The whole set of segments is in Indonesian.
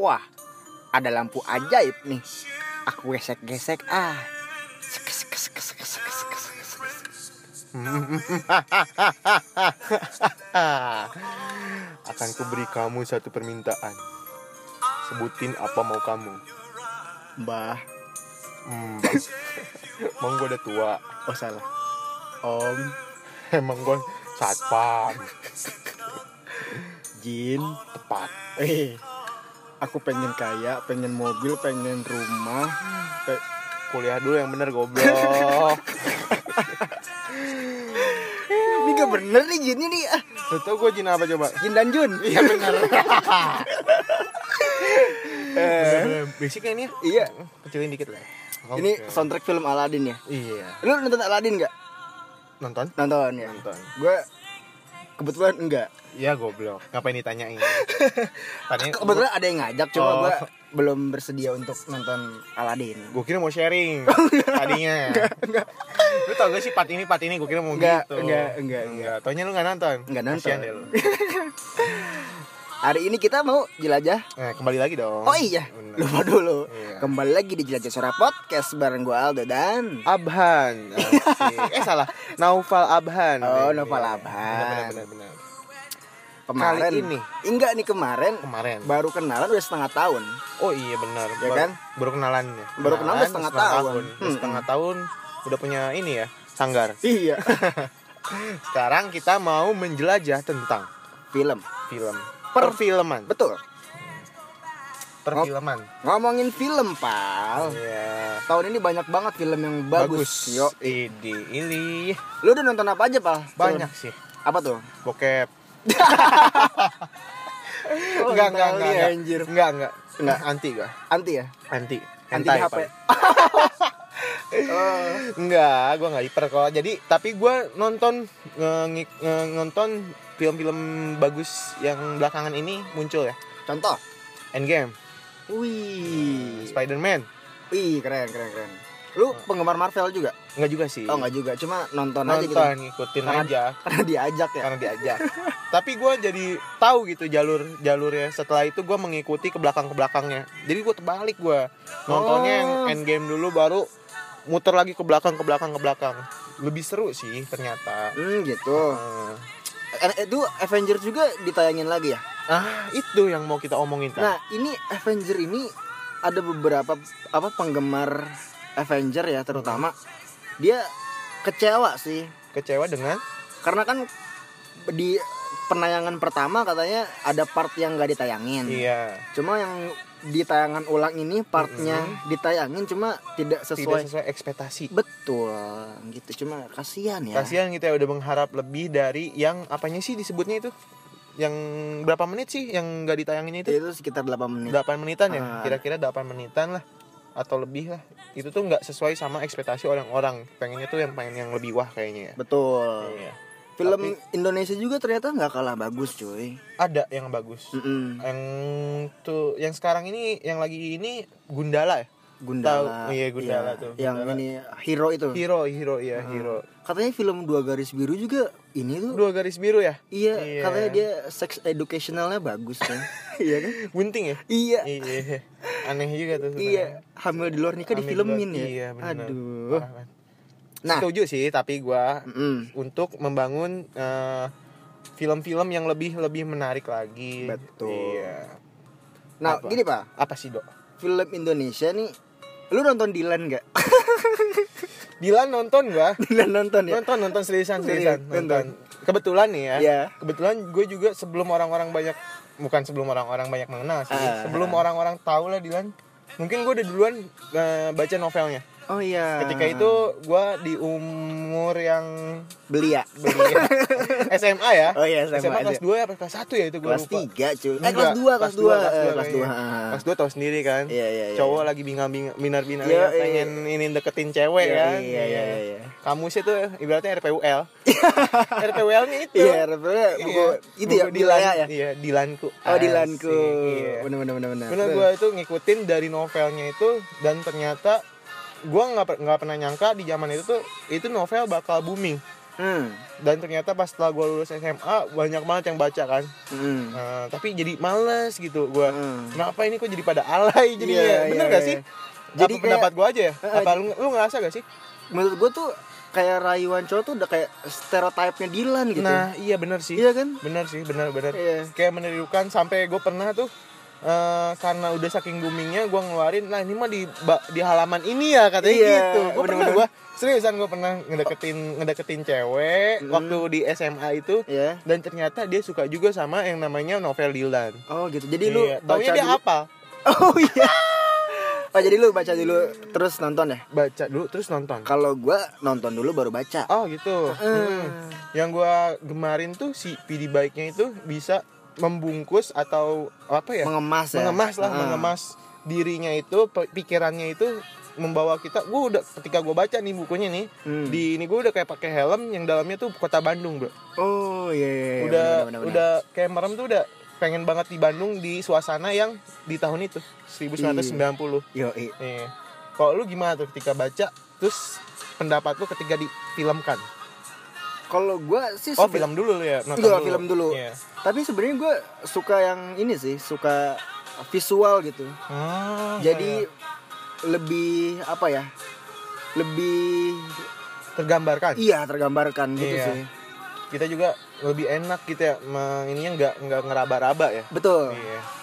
Wah, ada lampu ajaib nih. Aku gesek-gesek ah. Akan kuberi kamu satu permintaan. Sebutin apa mau kamu. Mbah, Hmm, bang. Emang gue udah tua. oh salah. Om, Emang gue satpam. Jin, Tepat. eh, aku pengen kaya, pengen mobil, pengen rumah. Pe- Kuliah dulu yang bener goblok. ini gak bener nih Jinnya nih. Ah, Lu tau gue jin apa coba? Jin dan Jun. Iya bener. Eh, Basicnya ini ya? iya, Kecilin dikit lah. ini Oke. soundtrack film Aladdin ya. Iya. Lu nonton Aladdin gak? Nonton? Nonton ya. Nonton. Gue kebetulan enggak. Iya goblok. Ngapain ditanyain? Tadinya Kebetulan ada yang ngajak, cuma Oh. gue belum bersedia untuk nonton Aladdin. Gue kira mau sharing tadinya. Lu tau gak sih part ini part ini gue kira mau Enggak, gitu. enggak, enggak, enggak. Taunya lu gak nonton. Enggak nonton. Deh lu. Hari ini kita mau jelajah. Nah, kembali lagi dong. Oh iya, Bener. lupa dulu. Iya. Kembali lagi di Jelajah Suara Podcast bareng gue Aldo dan Abhan. Eh salah. Naufal Abhan. Oh, Ini. Naufal Abhan. Benar benar benar. kemarin. Kali ini. Enggak nih kemarin. Kemarin. Baru kenalan udah setengah tahun. Oh iya benar. Ya Baru- kan? Baru kenalan ya. Baru kenalan udah setengah tahun. Udah Hmm. Setengah tahun udah punya ini ya, sanggar. Iya. Sekarang kita mau menjelajah tentang Film. film. Per- Perfilman. Betul. Perfilman. Ngomongin film, Pal. Iya. Tahun ini banyak banget film yang bagus. Yo. Idi, ini Lu udah nonton apa aja, Pal? banyak sih. Apa tuh? Bokep. Oh, enggak, enggak, enggak, enggak. anjir. Enggak, enggak. Enggak. Anti gua. Anti ya? Anti. Anti HP. Oh. Enggak, gua enggak hiper kok. Jadi, tapi gua nonton nge- nge- nonton film-film bagus yang belakangan ini muncul ya. Contoh. Endgame, Wih. Spider-Man. Wih, keren, keren, keren. Lu penggemar Marvel juga? Enggak juga sih. Oh, enggak juga, cuma nonton, aja gitu. nonton, ngikutin Karena- aja Karena diajak ya. karena diajak. tapi gua jadi tahu gitu jalur jalurnya. Setelah itu gua mengikuti ke belakang ke belakangnya. Jadi gua terbalik gua nontonnya yang Oh. Endgame dulu baru muter lagi ke belakang ke belakang ke belakang. Lebih seru sih ternyata. Hmm, gitu. Hmm. Eh, Itu Avengers juga ditayangin lagi ya? Ah, itu yang mau kita omongin kan. Nah, ini Avenger ini ada beberapa apa penggemar Avenger ya terutama dia kecewa sih Kecewa dengan karena kan di penayangan pertama katanya ada part yang gak ditayangin. iya, Cuma yang di tayangan ulang ini partnya ditayangin cuma tidak tidak sesuai sesuai ekspektasi. betul gitu. Cuma kasihan ya. Kasihan kita udah mengharap lebih dari yang apanya sih disebutnya itu? Yang berapa menit sih yang nggak ditayanginnya itu? Itu sekitar 8 menit. 8 menitan ya Ah. kira-kira 8 menitan lah atau lebih lah itu tuh nggak sesuai sama ekspektasi orang-orang pengennya tuh yang pengen yang lebih wah kayaknya ya Betul. Iya. Film Tapi- Indonesia juga ternyata nggak kalah bagus, cuy. ada yang bagus Mm-mm. yang tuh yang sekarang ini yang lagi ini Gundala ya Gundala. Tahu, iya, Gundala tuh, Yang Gundala. ini hero itu. hero hero ya hero Katanya film dua garis biru juga ini tuh. dua garis biru ya Iya, Iya. katanya dia sex educationalnya bagus kan. iya kan? bunting ya Iya. iya aneh juga tuh Iya, hamil di luar nikah Hamil di difilmin luar- ya. iya, bener. Aduh. Parah. Nah, setuju sih tapi gua mm, untuk membangun eh, film-film yang lebih lebih menarik lagi. Betul. Iya. nah Apa? gini Pak, Apa sih, Dok? film Indonesia nih lu nonton Dilan nggak? Dilan nonton gua. Dilan nonton ya? Nonton nonton seriusan seriusan Serius, nonton. Kebetulan nih ya. Iya. Kebetulan gue juga sebelum orang-orang banyak bukan sebelum orang-orang banyak mengenal sih. Ah. Sebelum orang-orang tahu lah Dilan. Mungkin gue udah duluan eh, baca novelnya. Oh iya. Ketika itu gue di umur yang belia. beli SMA ya. Oh iya, SMA SMA kelas. 2 apa kelas 1 ya itu gue Kelas lupa. 3 cuy. Eh kelas 2, kelas 2, kelas kelas 2. dua kayaknya. Kelas 2 tau sendiri kan. Iya, iya, iya. Cowok lagi bingung-bingung binar-binar Iya, ya, iya. pengen ini deketin cewek Iya, kan. iya, iya, iya. Kamu sih tuh ibaratnya RPUL. RPUL-nya itu. Iya, referennya buku itu ya Dilan ya. Iya, Dilanku. Oh, Dilanku. Asik, Iya. Bener bener bener bener. Bener gue itu ngikutin dari novelnya itu dan ternyata gue nggak nggak pernah nyangka di zaman itu tuh itu novel bakal booming Hmm. dan ternyata pas setelah gue lulus SMA banyak banget yang baca kan Hmm. Nah, tapi jadi males gitu gue Hmm. kenapa ini kok jadi pada alay jadinya Iya, bener iya, gak iya. sih Jadi jadi kayak- pendapat gue aja ya Eh, apa lu, lu ngerasa gak sih Menurut gue tuh kayak rayuan cowok tuh udah kayak stereotipnya Dilan gitu. nah iya bener sih Iya kan? bener sih bener bener Iya. kayak menirukan sampai gue pernah tuh eh, karena udah saking boomingnya gue ngeluarin nah ini mah di di halaman ini ya katanya Iya, gitu gue pernah gue seriusan gue pernah ngedeketin ngedeketin cewek Mm. waktu di SMA itu Iya. dan ternyata dia suka juga sama yang namanya novel Dylan Oh gitu. Jadi lu Iya, baca taunya dia dulu. apa Oh iya. Oh jadi lu baca dulu terus nonton ya? baca dulu terus nonton Kalau gua nonton dulu baru baca. oh gitu Hmm. yang gue gemarin tuh si PD bike-nya itu bisa membungkus atau apa ya Mengemas ya. mengemas lah Ah. mengemas dirinya itu pikirannya itu membawa kita gue udah ketika gue baca nih bukunya nih Hmm. di ini gue udah kayak pakai helm yang dalamnya tuh kota Bandung bro Oh iya iya. iya, udah bener, bener, bener. udah kayak merem tuh udah pengen banget di Bandung di suasana yang di tahun itu 1990 Yo, Iya. Kalau lu gimana tuh ketika baca terus pendapat lu ketika difilmkan? Kalau gua sih Oh, film dulu lu ya, nonton Iya, film dulu. Iya. Tapi sebenarnya gua suka yang ini sih, suka visual gitu. Ah, Jadi iya. lebih apa ya? Lebih tergambarkan. iya tergambarkan gitu Iya. sih. Kita juga lebih enak gitu ya, ininya nggak nggak ngeraba-raba ya. Betul. Iya.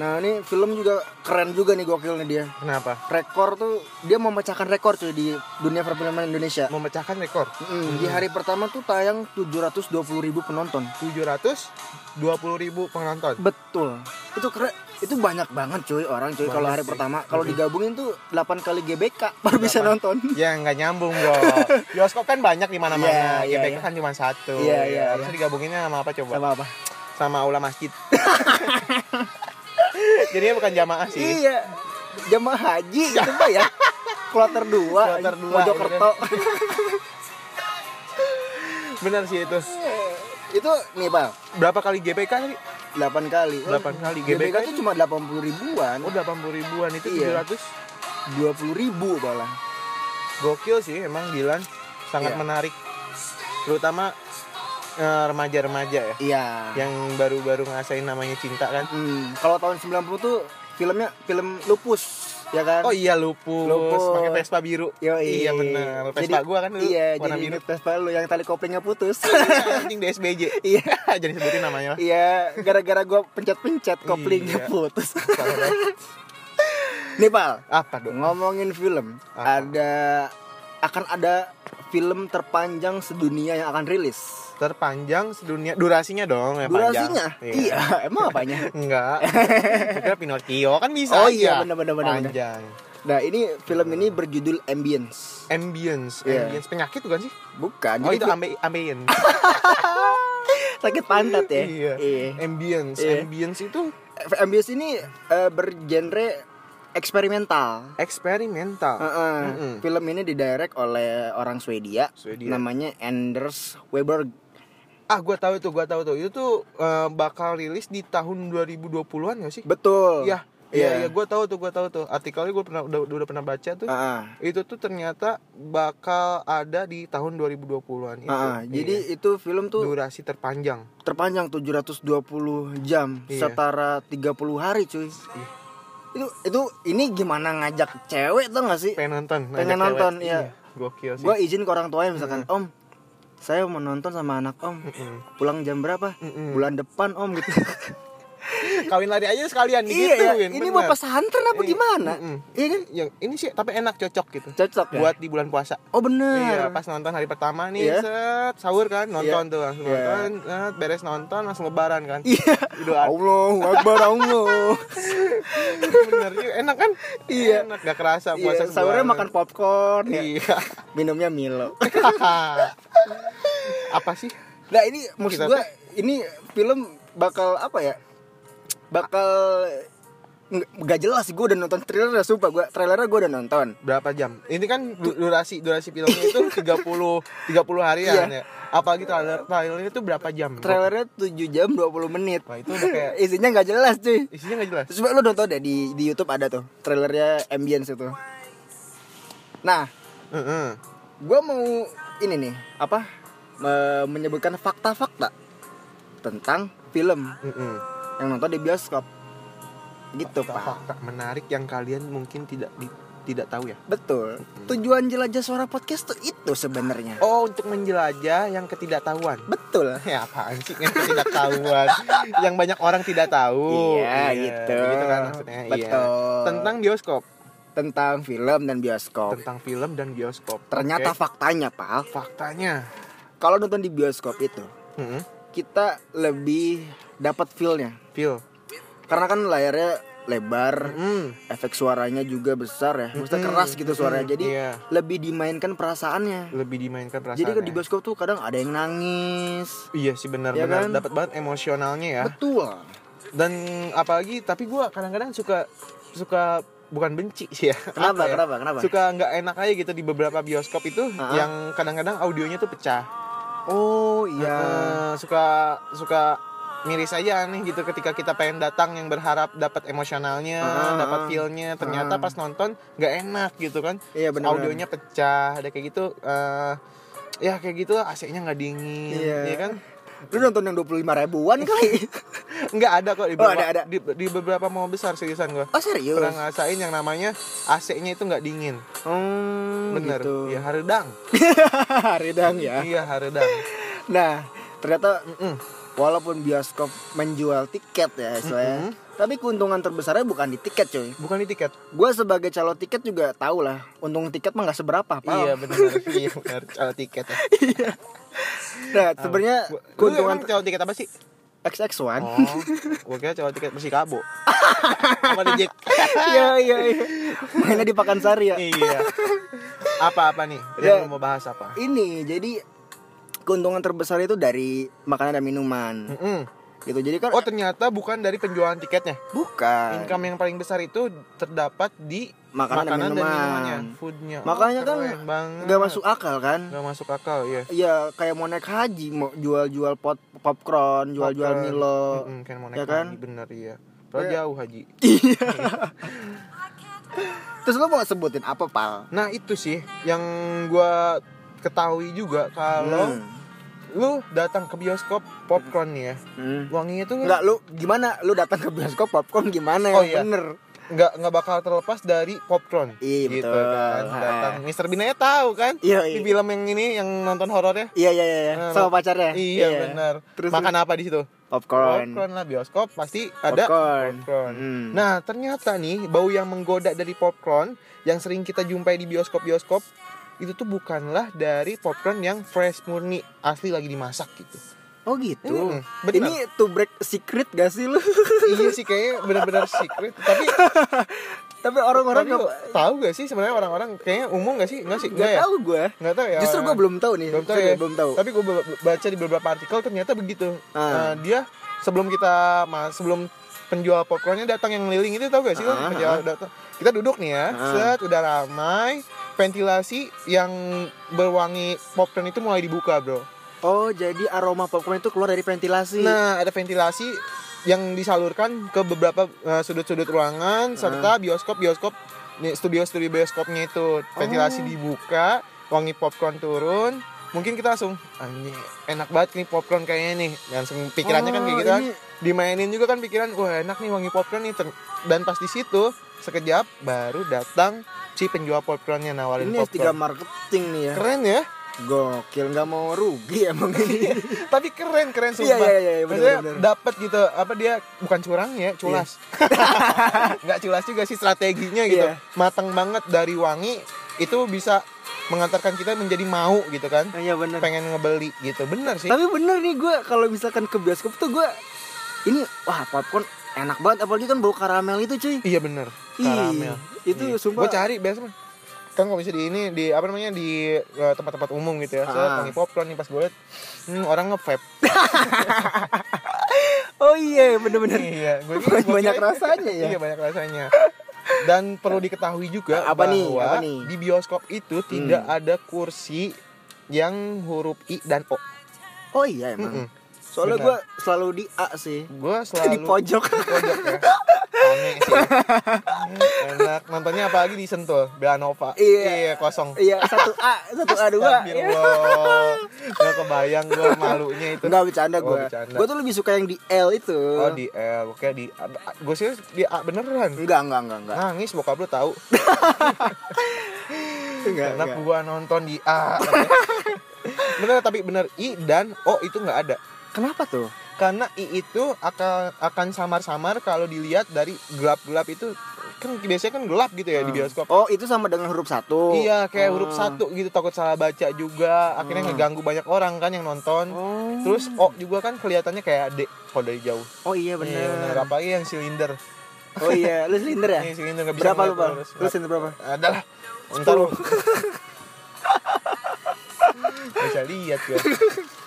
Nah, ini film juga keren juga nih gokilnya dia. Kenapa? Rekor tuh dia memecahkan rekor cuy di dunia perfilman Indonesia. Memecahkan rekor. Mm, Di hari pertama tuh tayang 720 ribu penonton. 720 ribu penonton. Betul. Itu keren. Itu banyak banget cuy orang cuy kalau hari sih. pertama. Kalau digabungin tuh 8 kali GBK baru bisa nonton. Ya nggak nyambung bro. Bioskop kan banyak di mana-mana. Iya, GBK iya. kan cuma satu. Iya, iya, Bisa iya. digabunginnya sama apa coba? Sama apa? Sama aula masjid. Jadinya bukan jamaah sih. Iya. Jamaah haji gitu Pak ya. Kloter 2, Kloter dua, Mojokerto. Benar sih itu. itu nih, Pak. Berapa kali GPK tadi? 8 kali. 8 kali. GBK, GBK tuh cuma 80 ribuan. Oh 80 ribuan itu Iya. 700 20 ribu malah. Gokil sih emang Dilan Sangat Iya. menarik Terutama remaja-remaja ya Iya. Yang baru-baru ngerasain namanya cinta kan Hmm, kalau tahun 90 tuh filmnya film Lupus, ya kan? Oh iya lupus, Lupus. pakai Vespa biru Yoi. Iya bener Vespa Jadi- gua kan dulu Iya, warna jadi biru Vespa lu yang tali koplingnya putus. Anjing di SBJ Iya. Jadi sebutin namanya lah Iya, gara-gara gua pencet-pencet koplingnya Iya. putus. Nih, Pal, Apa dong? ngomongin film, Apa? ada akan ada film terpanjang sedunia yang akan rilis. Terpanjang sedunia Durasinya dong yang Durasinya? panjang Iya, emang apanya? Enggak kira Pinocchio kan bisa Oh iya, bener-bener. Panjang Nah, ini film ini berjudul Ambience. Ambience Iya. Ambience Penyakit bukan sih? Bukan, Oh itu ambe ambience sakit pantat ya. Iya. Ambience. Iya. Ambience itu Ambience ini eh, bergenre eksperimental. eksperimental. Heeh. Mm-mm. Film ini didirect oleh orang Swedia, Swedia. namanya Anders Weber. Ah, gua tahu tuh, gua tahu tuh. Itu tuh eh, bakal rilis di tahun 2020-an gak sih? Betul. Iya. Iya, iya, gua tahu tuh, gua tahu tuh. Artikelnya gua pernah udah, udah pernah baca tuh. Heeh. Itu tuh ternyata bakal ada di tahun 2020-an itu. Heeh, Jadi Iya. itu film tuh durasi terpanjang. terpanjang 720 jam, Iya. setara 30 hari, cuy. Ih. Itu itu ini gimana ngajak cewek tuh gak sih? Pengen nonton. Pengen nonton, cewek. iya. Gokil sih. Gue izin ke orang tuanya misalkan, Om, saya mau nonton sama anak Om. Mm-mm. Pulang jam berapa? Mm-mm. Bulan depan Om gitu. Kawin lari aja sekalian iya ya, digituin, ini bener. mau pesantren apa Iya, gimana? mm-mm. Iya kan? yang ini sih tapi enak cocok gitu Cocok ya? buat di bulan puasa Oh bener. iya pas nonton hari pertama nih Iya. set sahur kan nonton tuh langsung Iya. nonton set, beres nonton langsung lebaran kan Iya. Adha. Allah, Akbar Allah. bener juga enak kan Iya. enak gak kerasa Iya, puasa sahurnya sebulan. makan popcorn, ya. iya minumnya Milo. apa sih Nah ini maksud gua ini film bakal apa ya? Bakal nggak jelas sih gue udah nonton trailer ya sumpah gue trailernya gue udah nonton. Berapa jam? Ini kan du- durasi durasi filmnya itu 30 30 harian Iya. ya. Apalagi trailer trailernya itu berapa jam? Trailernya 7 jam 20 menit. Wah, itu udah kayak isinya nggak jelas cuy. Isinya nggak jelas? Coba lu nonton deh di di YouTube ada tuh trailernya ambience itu. Nah Heeh. gue mau ini nih apa menyebutkan fakta-fakta tentang film. Mm-mm. Yang nonton di bioskop. Gitu, Pak. fakta menarik yang kalian mungkin tidak di- tidak tahu ya Betul. Tujuan jelajah suara podcast tuh itu sebenarnya. oh untuk menjelajah yang ketidaktahuan Betul. ya apaan sih yang ketidaktahuan yang banyak orang tidak tahu Iya, gitu. gitu kan maksudnya iya Betul. tentang bioskop tentang film dan bioskop. tentang film dan bioskop Ternyata Oke. faktanya, Pak, faktanya kalau nonton di bioskop itu Mm-mm. kita lebih dapat feel-nya. feel Karena kan layarnya lebar, Mm. efek suaranya juga besar ya. Maksudnya Mm-mm. keras gitu suaranya. Jadi Iya. lebih dimainkan perasaannya. lebih dimainkan perasaan Jadi kalau di bioskop tuh kadang ada yang nangis. iya sih benar Ya benar kan? dapat banget emosionalnya ya Betul. dan apalagi tapi gua kadang-kadang suka suka bukan benci sih ya Kenapa? Apa ya? Kenapa? Kenapa? suka nggak enak aja gitu di beberapa bioskop itu Ah. yang kadang-kadang audionya tuh pecah Oh iya. Eh, suka suka miris aja nih gitu ketika kita pengen datang yang berharap dapat emosionalnya Ah, dapat ah. feelnya ternyata Ah. pas nonton nggak enak gitu kan Iya benar. audionya pecah ada kayak gitu eh ya kayak gitu AC-nya nggak dingin Iya. ya kan Lu nonton yang 25 ribuan kali. nggak ada kok di Oh, beberapa, ada, ada. Di, di beberapa mall besar seriusan gua Oh serius? pernah ngerasain yang namanya AC-nya itu nggak dingin Hmm, bener gitu. ya haredang Ridang ya. iya haredang Nah, ternyata Mm-mm. Walaupun bioskop menjual tiket ya istilahnya, tapi keuntungan terbesarnya bukan di tiket cuy. bukan di tiket Gue sebagai calon tiket juga tahu lah, untung tiket mah nggak seberapa. Pal. iya benar iya benar calon tiket ya Nah, sebenarnya Gua- lu keuntungan calon tiket apa sih XX1. oh gua kira calon tiket Persikabo sama di Jack Iya iya iya. Mainnya di Pakansari ya. iya apa apa nih Ya. yang lu mau bahas apa Ini jadi keuntungan terbesar itu dari makanan dan minuman. Mm-mm. Gitu. Jadi kan oh ternyata bukan dari penjualan tiketnya bukan income yang paling besar itu terdapat di makanan, dan minuman. minumannya foodnya Oh, Makanya kan banget. masuk akal kan? nggak masuk akal ya Iya kayak mau naik haji mau jual-jual pot popcorn, jual-jual. Milo. Mm-mm, kan mau Ya naik kan? haji, bener iya Padahal Iya. jauh haji Terus lo mau sebutin apa pal? nah itu sih yang gua ketahui juga kalau Hmm. lu datang ke bioskop popcorn ya Hmm. wanginya tuh Enggak lu gimana lu datang ke bioskop popcorn gimana Oh, iya. bener? nggak nggak bakal terlepas dari popcorn Iya, gitu betul. kan Ha. datang Mister Binaya tahu kan Iya di iya. film yang ini yang nonton horornya Iya iya iya, iya. Nah, sama pacarnya. iya, benar Terus makan apa di situ popcorn. popcorn lah bioskop pasti ada Popcorn. popcorn. Hmm. Nah, ternyata nih bau yang menggoda dari popcorn yang sering kita jumpai di bioskop-bioskop itu tuh bukanlah dari popcorn yang fresh murni asli lagi dimasak gitu. Oh gitu. Mm, bener. Ini to break secret gak sih lu? iya sih kayaknya benar-benar secret. Tapi Tapi orang-orang nggak tahu gak sih sebenarnya orang-orang kayaknya umum gak sih? Enggak sih? nggak ya? tahu gue. Enggak tahu ya. Justru gue belum tahu nih. belum tahu ya. Belum tahu. Tapi gue baca di beberapa artikel ternyata begitu. Ah. Eh, dia sebelum kita mas sebelum penjual popcornnya datang yang ngeliling itu tahu gak sih lo? Ah, Penjual datang. Kita duduk nih ya, Ah. set udah ramai, ventilasi yang berwangi popcorn itu mulai dibuka, Bro. Oh jadi aroma popcorn itu keluar dari ventilasi. Nah, ada ventilasi yang disalurkan ke beberapa eh, sudut-sudut ruangan Ah. serta bioskop-bioskop nih studio-studio bioskopnya itu ventilasi Oh. dibuka, wangi popcorn turun. Mungkin kita langsung anjing enak banget nih popcorn kayaknya nih. Langsung pikirannya kan kayak gitu kan. Oh, ini Dimainin juga kan pikiran, wah enak nih wangi popcorn nih. Dan pas di situ sekejap baru datang si penjual popcornnya nawarin Ini S3 popcorn. marketing nih ya. Keren ya? Gokil nggak mau rugi emang ini. Tapi keren keren Iya sumpah. iya iya iya, benar-benar. dapat gitu apa dia bukan curang ya culas nggak culas juga sih strateginya gitu Iya. matang banget dari wangi itu bisa mengantarkan kita menjadi mau gitu kan Iya benar. pengen ngebeli gitu bener sih Tapi bener nih gue kalau misalkan ke bioskop tuh gue ini wah popcorn enak banget apalagi kan bau karamel itu cuy. iya bener Ih, karamel itu sumpah. gue cari biasa mah. kan kalau bisa di ini di apa namanya di eh, tempat-tempat umum gitu ya Set, Ah. popcorn nih pas gue liat hmm, orang nge-vape Oh iya bener-bener. iya gue Banyak rasanya ya? iya banyak rasanya dan perlu diketahui juga Apa nih? bahwa Apa nih? di bioskop itu tidak ada kursi yang huruf i dan o Oh iya emang. Mm-mm. Soalnya gue selalu di A sih. gue selalu Di pojok. di pojok ya rame sih enak nontonnya apalagi di Sentul Belanova Iya. kosong Iya, satu A, satu A dua. Iya. Gak kebayang gue malunya itu Enggak bercanda Oh, gue. bercanda. Gue tuh lebih suka yang di L itu. Oh di L, oke di gue sih di A beneran. Enggak, enggak, enggak, enggak. Nangis bokap lu tahu. Enggak, Anak enggak. gua nonton di A. bener tapi bener I dan O itu nggak ada. Kenapa tuh? Karena I itu akan akan samar-samar kalau dilihat dari gelap-gelap itu kan biasanya kan gelap gitu ya di bioskop. Oh, itu sama dengan huruf satu. Iya kayak Oh. huruf satu gitu takut salah baca juga akhirnya Hmm. ngeganggu banyak orang kan yang nonton. Oh. Terus O juga kan kelihatannya kayak D kalau dari jauh. Oh iya Iya bener. benar. Apalagi yang silinder. Oh iya, lu silinder ya? Ini silinder nggak bisa Berapa lu, Bang? Lu silinder berapa? Ada lah. Ntar lu. bisa lihat ya.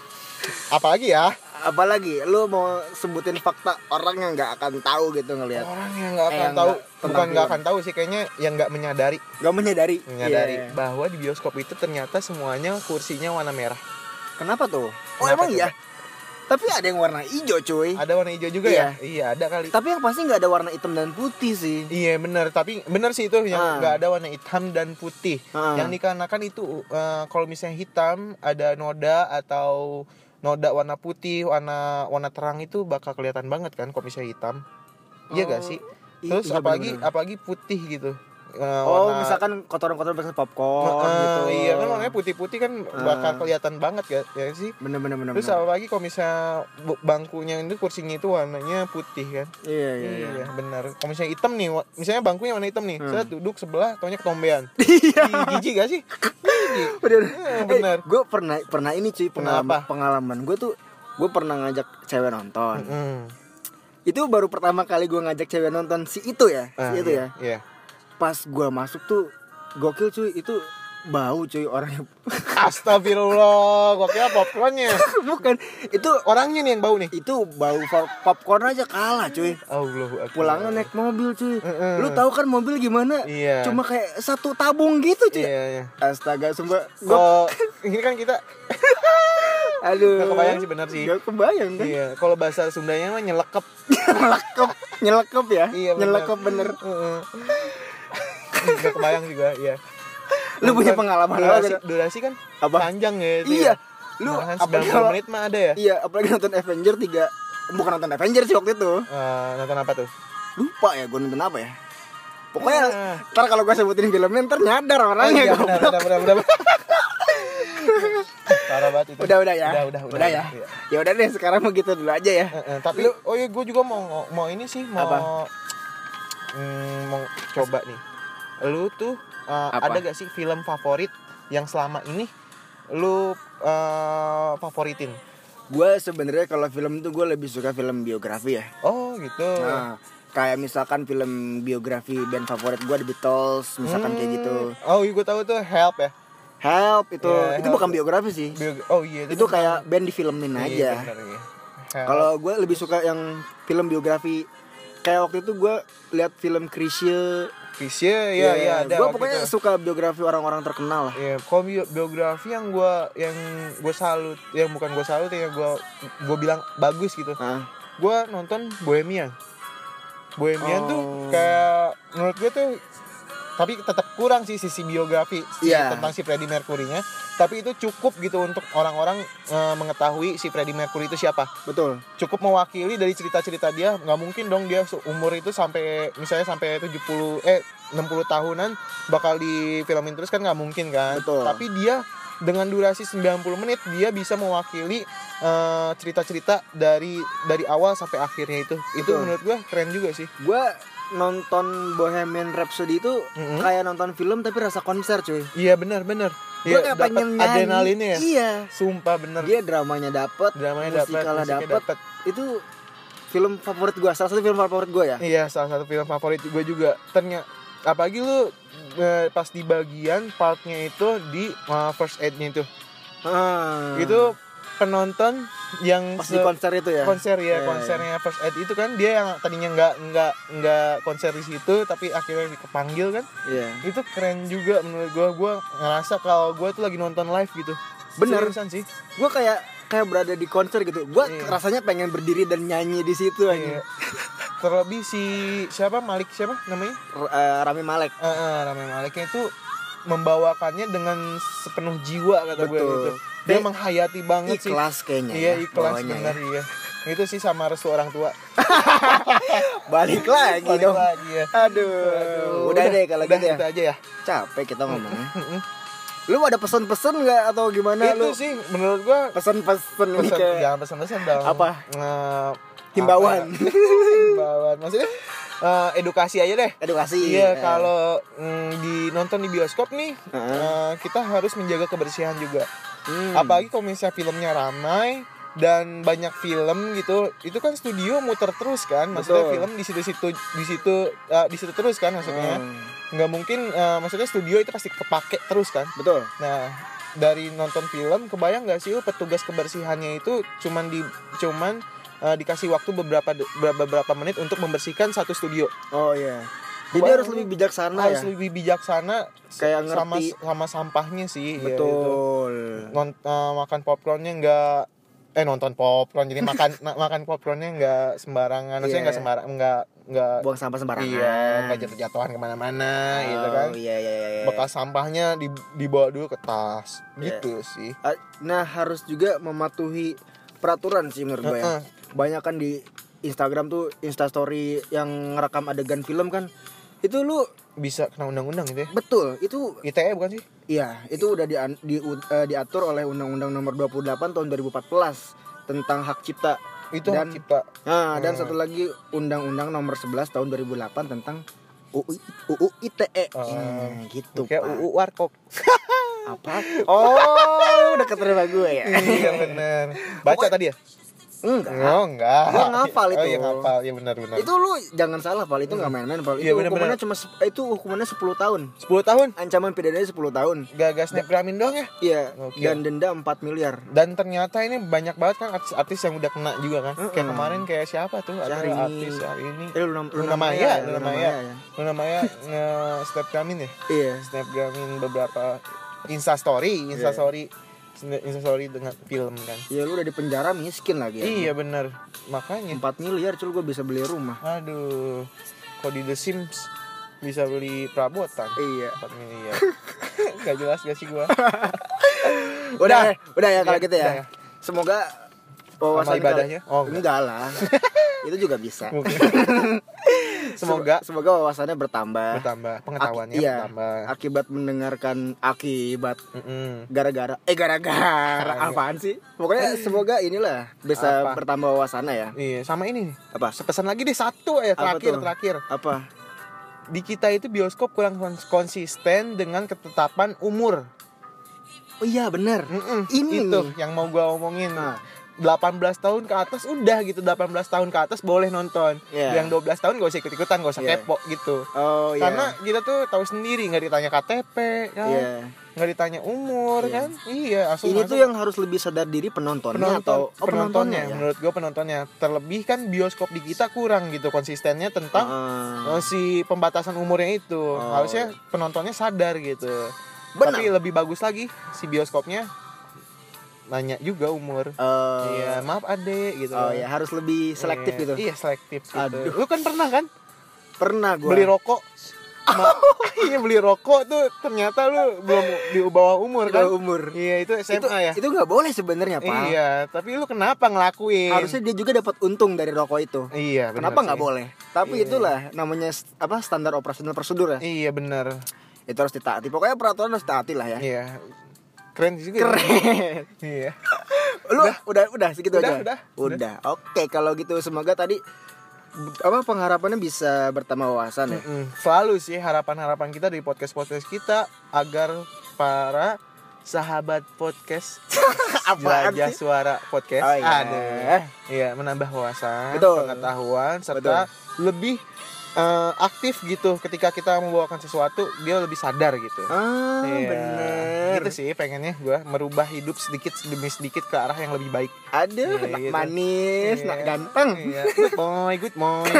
Apalagi ya? Apalagi lu mau sebutin fakta orang yang nggak akan tahu gitu ngelihat. Orang yang nggak Eh, akan yang tahu, nggak tentang bukan nggak akan tahu sih kayaknya yang nggak menyadari, Gak menyadari. menyadari Iya. bahwa di bioskop itu ternyata semuanya kursinya warna merah. Kenapa tuh? Oh Kenapa emang iya. Tapi ada yang warna hijau cuy. Ada warna hijau juga Iya. ya? Iya, ada kali. Tapi yang pasti nggak ada warna hitam dan putih sih. Iya bener, tapi bener sih itu Ah. yang nggak ada warna hitam dan putih. Ah. Yang dikarenakan itu eh, kalau misalnya hitam ada noda atau noda warna putih, warna warna terang itu bakal kelihatan banget kan kalau misalnya hitam. Iya gak Oh, sih? i- Terus iya apalagi bener-bener. apalagi putih gitu. Eh, Oh, warna- misalkan kotoran-kotoran bekas popcorn Eh, gitu. Iya kan warnanya putih-putih kan bakal Ah. kelihatan banget ya, ya sih. Bener-bener bener. Terus apalagi kalau misalnya bangkunya itu kursinya itu warnanya putih kan. Iya iya iya. Iya, benar. Kalau misalnya hitam nih, misalnya bangkunya warna hitam nih, Hmm. saya duduk sebelah, taunya ketombean. Iya. Jijik gak sih? Jijik. Bener. Eh, bener. gue pernah pernah ini cuy pengalaman Kenapa? pengalaman gue tuh gue pernah ngajak cewek nonton. Mm. Itu baru pertama kali gue ngajak cewek nonton si itu ya, Ah, si itu iya, ya. Iya. Pas gue masuk tuh gokil cuy itu bau cuy orangnya. Astagfirullah, gua kira popcornnya. Bukan itu Orangnya nih yang bau nih. itu bau pop- popcorn aja kalah cuy. Akbar. Pulangnya naik mobil cuy. Heeh. Lu tahu kan mobil gimana? Iya. Cuma kayak satu tabung gitu cuy. Iya, iya. Astaga, sumpah. Gua, ini kan kita aduh. Gak kebayang sih bener sih. Gak kebayang kan? iya, kalau bahasa Sundanya mah nyelekep. nyelekep, nyelekep ya? Iya, bener. nyelekep bener. Heeh. Gak kebayang juga, iya. Lu punya pengalaman apa durasi, gitu? durasi kan Apa? panjang ya itu Iya. ya. Lu apalagi 90 kalau- menit mah ada ya? Iya, apalagi nonton Avenger 3 Bukan nonton Avenger sih waktu itu Eh, nonton apa tuh? Lupa ya gue nonton apa ya Pokoknya Ah. ntar kalau gue sebutin filmnya ntar nyadar Oh, orangnya iya, benar, benar, benar, benar. Parah banget itu. Udah udah ya Udah, udah, udah, ya iya. Ya udah deh sekarang mau gitu dulu aja ya Eh, eh, tapi oh iya gue juga mau mau ini sih mau Apa? Hmm, mau coba nih. Lu tuh eh, Apa? ada gak sih film favorit yang selama ini lu eh, favoritin? Gue sebenarnya kalau film tuh gue lebih suka film biografi ya Oh gitu. Nah kayak misalkan film biografi band favorit gue The Beatles misalkan kayak gitu Hmm. Oh iya gue tahu tuh Help ya. Help itu Iya, itu Help. bukan biografi sih Bio- oh iya itu kayak band difilmin Iya, aja iya. Help. Kalau gue lebih suka yang film biografi kayak waktu itu gue lihat film Krisye. Krisya ya ya ada. Gue pokoknya itu. suka biografi orang-orang terkenal lah. Iya, kalau bio- biografi yang gua yang gue salut, yang bukan gue salut yang gue gue bilang bagus gitu. Nah, Gua nonton Bohemian. Bohemian tuh Oh. kayak menurut gue tuh tapi tetap kurang sih sisi biografi si- Iya. tentang si Freddie Mercury-nya. Tapi itu cukup gitu untuk orang-orang eh, mengetahui si Freddie Mercury itu siapa. betul. Cukup mewakili dari cerita-cerita dia. nggak mungkin dong dia umur itu sampai misalnya sampai 70 eh 60 tahunan bakal difilmin terus kan nggak mungkin kan. Betul. Tapi dia dengan durasi 90 menit dia bisa mewakili eh, cerita-cerita dari dari awal sampai akhirnya itu. Itu Betul. menurut gua keren juga sih. Gue nonton Bohemian Rhapsody itu Mm-mm. kayak nonton film tapi rasa konser cuy. Iya benar benar. Gue Iya, kayak dapet pengen nyanyi. adrenalinnya ya. Iya. Sumpah bener. Dia dramanya dapet, Dramanya dapat, musikalnya musiknya dapet. dapet. Itu film favorit gue. Salah satu film favorit gue ya. Iya, salah satu film favorit gue juga. Ternyata apalagi lu eh, pas di bagian partnya itu di eh, first aid-nya itu. Ah. Itu penonton yang pas di konser itu ya. konser ya, Iya. konsernya first aid itu kan dia yang tadinya nggak nggak nggak konser di situ tapi akhirnya kepanggil kan. Iya. Itu keren juga menurut gue. Gue ngerasa kalau gue tuh lagi nonton live gitu. Bener. Seriusan sih. Gue kayak kayak berada di konser gitu. Gue Iya. rasanya pengen berdiri dan nyanyi di situ aja. Iya. terlebih si siapa Malik siapa namanya R- eh, Rami Malek Eh, eh, Rami Maliknya itu membawakannya dengan sepenuh jiwa kata gue Betul. gitu dia menghayati banget sih. ikhlas kayaknya iya ya, ikhlas bawahnya bener ya. iya. Itu sih sama restu orang tua. Balik lagi Balik dong. lagi ya aduh, udah, deh kalau udah gitu ya. aja ya. Capek kita ngomongnya. Lu ada pesan-pesan nggak atau gimana itu lu? sih menurut gue pesan-pesan nih pesan kayak jangan pesan-pesan dong. Apa? Nge- Himbauan. ya? himbauan. Maksudnya eh, edukasi aja deh. Edukasi. Iya, Eh, kalau mm, di nonton di bioskop nih, Heeh. eh, kita harus menjaga kebersihan juga. Hmm. Apalagi kalau misalnya filmnya ramai dan banyak film gitu, itu kan studio muter terus kan, maksudnya Betul. film di situ-situ di situ eh, di situ terus kan maksudnya. Hmm. Nggak mungkin eh, maksudnya studio itu pasti kepake terus kan. betul Nah, dari nonton film kebayang nggak sih lu petugas kebersihannya itu cuman di cuman eh, dikasih waktu beberapa beberapa beberapa menit untuk membersihkan satu studio. oh iya jadi harus lebih bijaksana harus ya lebih bijaksana Kayak sama ngerti. sama sampahnya sih ya, itu. betul Non- eh, makan popcornnya enggak eh nonton popcorn jadi makan makan popcornnya enggak sembarangan maksudnya Iya. enggak sembarang enggak enggak buang sampah sembarangan iya enggak jatuh jatuhan ke mana-mana gitu kan oh, iya, iya, iya, iya. bekas sampahnya di, dibawa dulu ke tas Iya. gitu sih Ah, nah harus juga mematuhi peraturan sih menurut gue ya Heeh. banyak kan di Instagram tuh instastory yang ngerekam adegan film kan itu lu bisa kena undang-undang gitu ya betul itu ITE bukan sih iya itu udah di, di, eh, diatur oleh Undang-Undang Nomor 28 tahun 2014 tentang hak cipta itu Dan- hak cipta Nah, dan Hmm. satu lagi Undang-Undang Nomor 11 tahun 2008 tentang UU, UU ITE. Oh. Nah, gitu. kayak Pak. UU warkop Apa? Oh, udah keterima gue ya. iya bener baca tadi ya Enggak. oh enggak Gua ngafal oh itu. iya ngafal iya benar benar Itu lu jangan salah, Pal. Itu nggak main-main, Pal. Itu Iya, bener-bener. hukumannya cuma sep- itu hukumannya 10 tahun. 10 tahun Ancaman pidananya 10 tahun. gagas snapgramin doang ya Iya, Oke. dan denda 4 miliar. dan ternyata ini banyak banget kan artis-artis yang udah kena juga kan kayak Mm-mm. kemarin kayak siapa tuh ada Syahrini. artis hari ini Eh, Luna, Luna Maya, ya, Luna Maya. Luna Maya nge snapgramin ya Iya. snapgramin beberapa instastory instastory instastory dengan film kan Iya, lu udah di penjara miskin lagi ya. iya bener makanya 4 miliar cuy gue bisa beli rumah. aduh kok di The Sims bisa beli perabotan Iya. 4 miliar Gak jelas gak sih gua Udah, udah ya kalau Iya, gitu ya. ya. Semoga wawasan ibadahnya? kali- Oh, enggak. enggak lah. Itu juga bisa. Semoga semoga wawasannya bertambah. bertambah pengetahuannya Aki- iya. bertambah Akibat mendengarkan akibat gara-gara eh gara-gara Ah, apaan sih? Pokoknya semoga inilah bisa Apa? bertambah wawasannya ya. Iya, sama ini nih. Apa? Sepesan lagi deh satu ya Apa terakhir tuh? terakhir. Apa? Di kita itu bioskop kurang kons- konsisten dengan ketetapan umur. Oh iya benar. Mm-mm, Ini itu nih. yang mau gua omongin. Nah. 18 tahun ke atas udah gitu 18 tahun ke atas boleh nonton. Iya. Yang 12 tahun gak usah ikut-ikutan, gak usah Iya. kepo gitu. Oh iya. Karena kita tuh tahu sendiri nggak ditanya KTP kan. Iya. nggak ditanya umur Iya. kan. Iya, langsung Ini tuh yang harus lebih sadar diri penontonnya penonton atau oh, penontonnya, ya? menurut gue penontonnya terlebih kan bioskop di kita kurang gitu konsistennya tentang eh, si pembatasan umurnya itu Oh. harusnya penontonnya sadar gitu Benar. tapi lebih bagus lagi si bioskopnya nanya juga umur Oh. iya maaf ade gitu Oh ya harus lebih selektif Iya, gitu. iya selektif gitu. Aduh. lu kan pernah kan Pernah gua. beli rokok iya beli rokok tuh ternyata lu belum di bawah umur kan umur. iya itu SMA itu ya itu nggak boleh sebenarnya pak. iya tapi lu kenapa ngelakuin Harusnya dia juga dapat untung dari rokok itu. iya Kenapa nggak boleh? Tapi Iya. itulah namanya apa standar operasional prosedur ya. Iya bener Itu harus ditaati. Pokoknya peraturan harus ditaati lah ya. Iya Keren juga ya. Keren. Iya Lu udah udah, segitu Udah, aja. udah, Udah. Oke, kalau gitu semoga tadi apa pengharapannya bisa bertambah wawasan ya. Mm-mm. Selalu sih harapan-harapan kita dari podcast-podcast kita Agar para sahabat podcast Jelajah sih? suara podcast Oh, iya. Aduh. Iya menambah wawasan Betul. Pengetahuan Serta lebih eh, aktif gitu Ketika kita membawakan sesuatu Dia lebih sadar gitu Ah, Iya. bener. Gitu sih pengennya gue Merubah hidup sedikit demi sedikit ke arah yang lebih baik Aduh, Iya, nak gitu. manis, Iya. nak ganteng. Iya Good boy, good boy.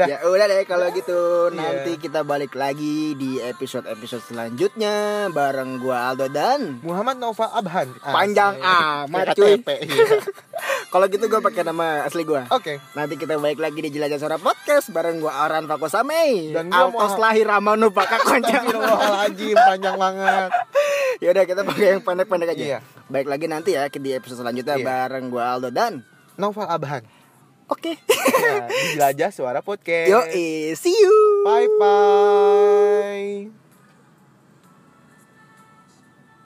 Ya udah deh kalau gitu Iya. nanti kita balik lagi di episode-episode selanjutnya bareng gua Aldo dan Muhammad Nova Abhan Panjang Asik. amat, cuy. Iya. Kalau gitu gue pakai nama asli gue. Oke. Nanti kita balik lagi di Jelajah Suara Podcast bareng gue Aran Fakosame Dan gua Altos mau- lahir Ramanu Paka Konca. Astagfirullahaladzim panjang banget. Yaudah kita pakai yang pendek-pendek aja. Iya. Baik lagi nanti ya di episode selanjutnya Iya. bareng gue Aldo dan Novel Abhan. Oke. Ya, di Jelajah Suara Podcast. Yo, see you. Bye bye.